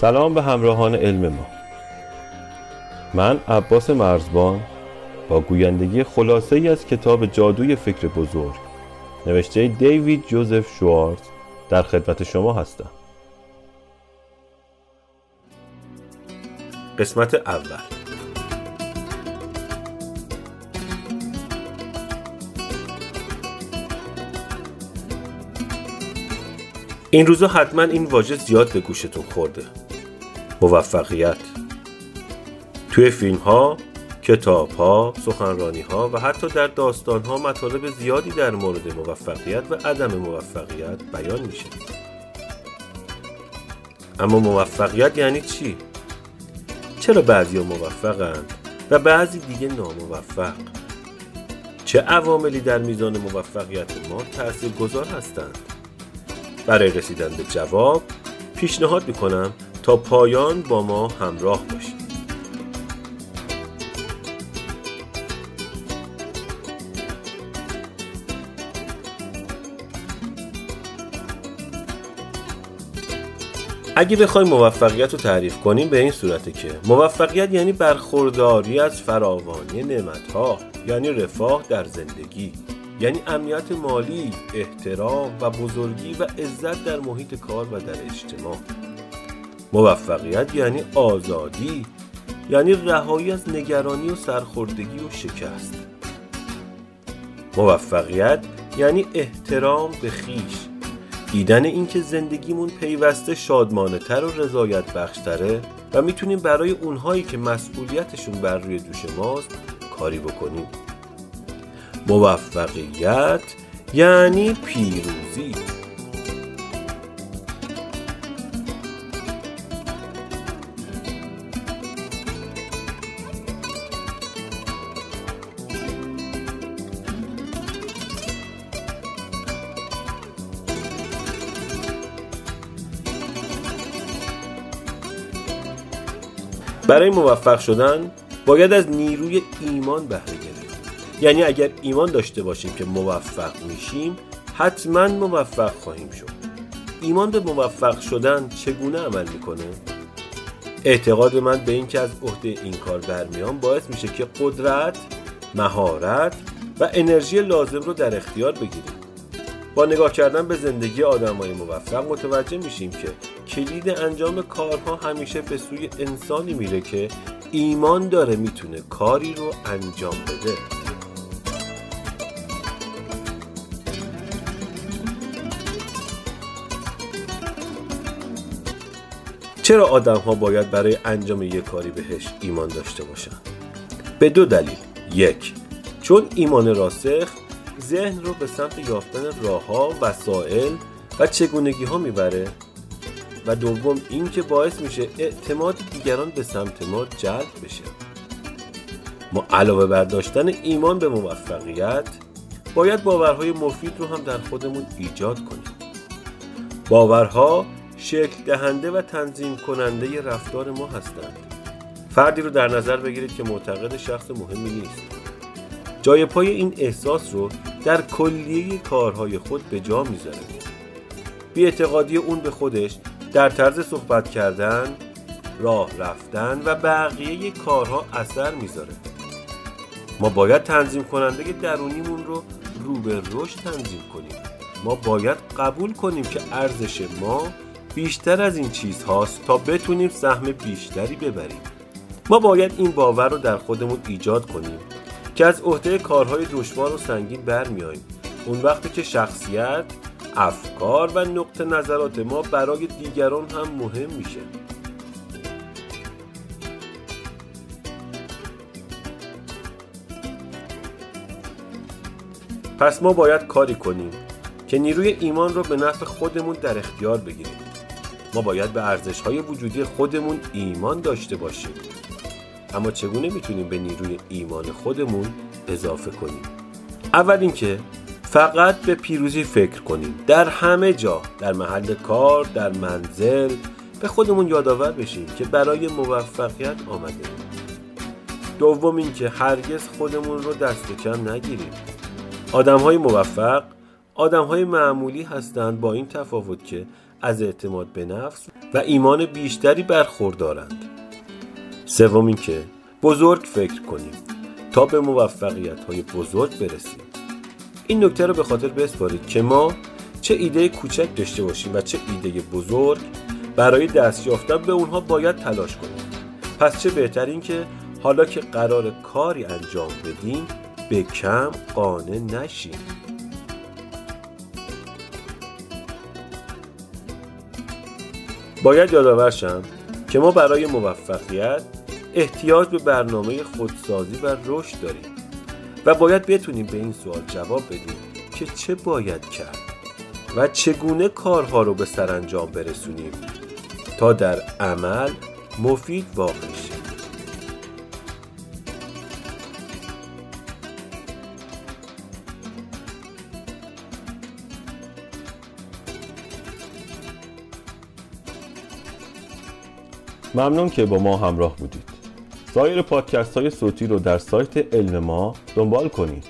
سلام به همراهان علم ما. من عباس مرزبان با گویندگی خلاصه ای از کتاب جادوی فکر بزرگ نوشته دیوید جوزف شوارز در خدمت شما هستم. قسمت اول. این روزا حتما این واژه زیاد به گوشتون خورده. موفقیت توی فیلم ها، کتاب ها، سخنرانی ها و حتی در داستان ها مطالب زیادی در مورد موفقیت و عدم موفقیت بیان میشه اما موفقیت یعنی چی؟ چرا بعضی ها موفقند و بعضی دیگه ناموفق؟ چه عواملی در میزان موفقیت ما تأثیر گذار هستند؟ برای رسیدن به جواب پیشنهاد می‌کنم تا پایان با ما همراه باشید. اگه بخوایم موفقیت رو تعریف کنیم به این صورته که موفقیت یعنی برخورداری از فراوانی نعمتها یعنی رفاه در زندگی یعنی امنیت مالی، احترام و بزرگی و عزت در محیط کار و در اجتماع. موفقیت یعنی آزادی یعنی رهایی از نگرانی و سرخوردگی و شکست. موفقیت یعنی احترام به خیش دیدن اینکه زندگیمون پیوسته شادمانه تر و رضایت بخشتره و می‌تونیم برای اونهایی که مسئولیتشون بر روی دوش ماست کاری بکنیم. موفقیت یعنی پیروزی. برای موفق شدن باید از نیروی ایمان بهره گرفت یعنی اگر ایمان داشته باشیم که موفق میشیم حتما موفق خواهیم شد. ایمان به موفق شدن چگونه عمل می‌کنه؟ اعتقاد من به اینکه از عهده این کار برمیام باعث میشه که قدرت مهارت و انرژی لازم رو در اختیار بگیریم. با نگاه کردن به زندگی آدمای موفق متوجه میشیم که کلید انجام کارها همیشه به سوی انسانی میره که ایمان داره می‌تونه کاری رو انجام بده چرا آدم ها باید برای انجام یک کاری بهش ایمان داشته باشن؟ به دو دلیل یک چون ایمان راسخ ذهن رو به سمت یافتن راه ها وسایل و چگونگی ها می‌بره. و دوم اینکه باعث میشه اعتماد دیگران به سمت ما جلب بشه. ما علاوه بر داشتن ایمان به موفقیت باید باورهای مفید رو هم در خودمون ایجاد کنیم. باورها شکل دهنده و تنظیم کننده رفتار ما هستند. فردی رو در نظر بگیرید که معتقد شخص مهمی نیست. جای پای این احساس رو در کلیه کارهای خود به جا می‌ذاره. بی اعتقادی اون به خودش در طرز صحبت کردن راه رفتن و بقیه کارها اثر می‌ذاره. ما باید تنظیم کننده درونیمون رو رو به رشد تنظیم کنیم. ما باید قبول کنیم که ارزش ما بیشتر از این چیزهاست تا بتونیم سهم بیشتری ببریم. ما باید این باور رو در خودمون ایجاد کنیم. که از عهده کارهای دشوار و سنگین برمیاییم. اون وقتی که شخصیت افکار و نقطه نظرات ما برای دیگران هم مهم میشه. پس ما باید کاری کنیم که نیروی ایمان رو به نفع خودمون در اختیار بگیریم. ما باید به ارزش های وجودی خودمون ایمان داشته باشیم. اما چگونه می‌تونیم به نیروی ایمان خودمون اضافه کنیم؟ اول اینکه فقط به پیروزی فکر کنیم. در همه جا در محل کار در منزل به خودمون یادآور بشیم که برای موفقیت آمده دوم اینکه هرگز خودمون رو دست کم نگیریم. آدم های موفق آدم های معمولی هستند با این تفاوت که از اعتماد به نفس و ایمان بیشتری برخوردارند. سوم اینکه بزرگ فکر کنیم تا به موفقیت های بزرگ برسیم. این نکته رو به خاطر بسپارید که ما چه ایده کوچک داشته باشیم و چه ایده بزرگ برای دست یافتن به اونها باید تلاش کنیم. پس چه بهترین که حالا که قرار کاری انجام بدیم به کم قانع نشیم. باید یادآور شم که ما برای موفقیت احتیاج به برنامه خودسازی و رشد داریم و باید بتونیم به این سوال جواب بدیم که چه باید کرد و چگونه کارها رو به سرانجام برسونیم تا در عمل مفید واقع شه. ممنون که با ما همراه بودید. سایر پادکست های صوتی رو در سایت علم ما دنبال کنید.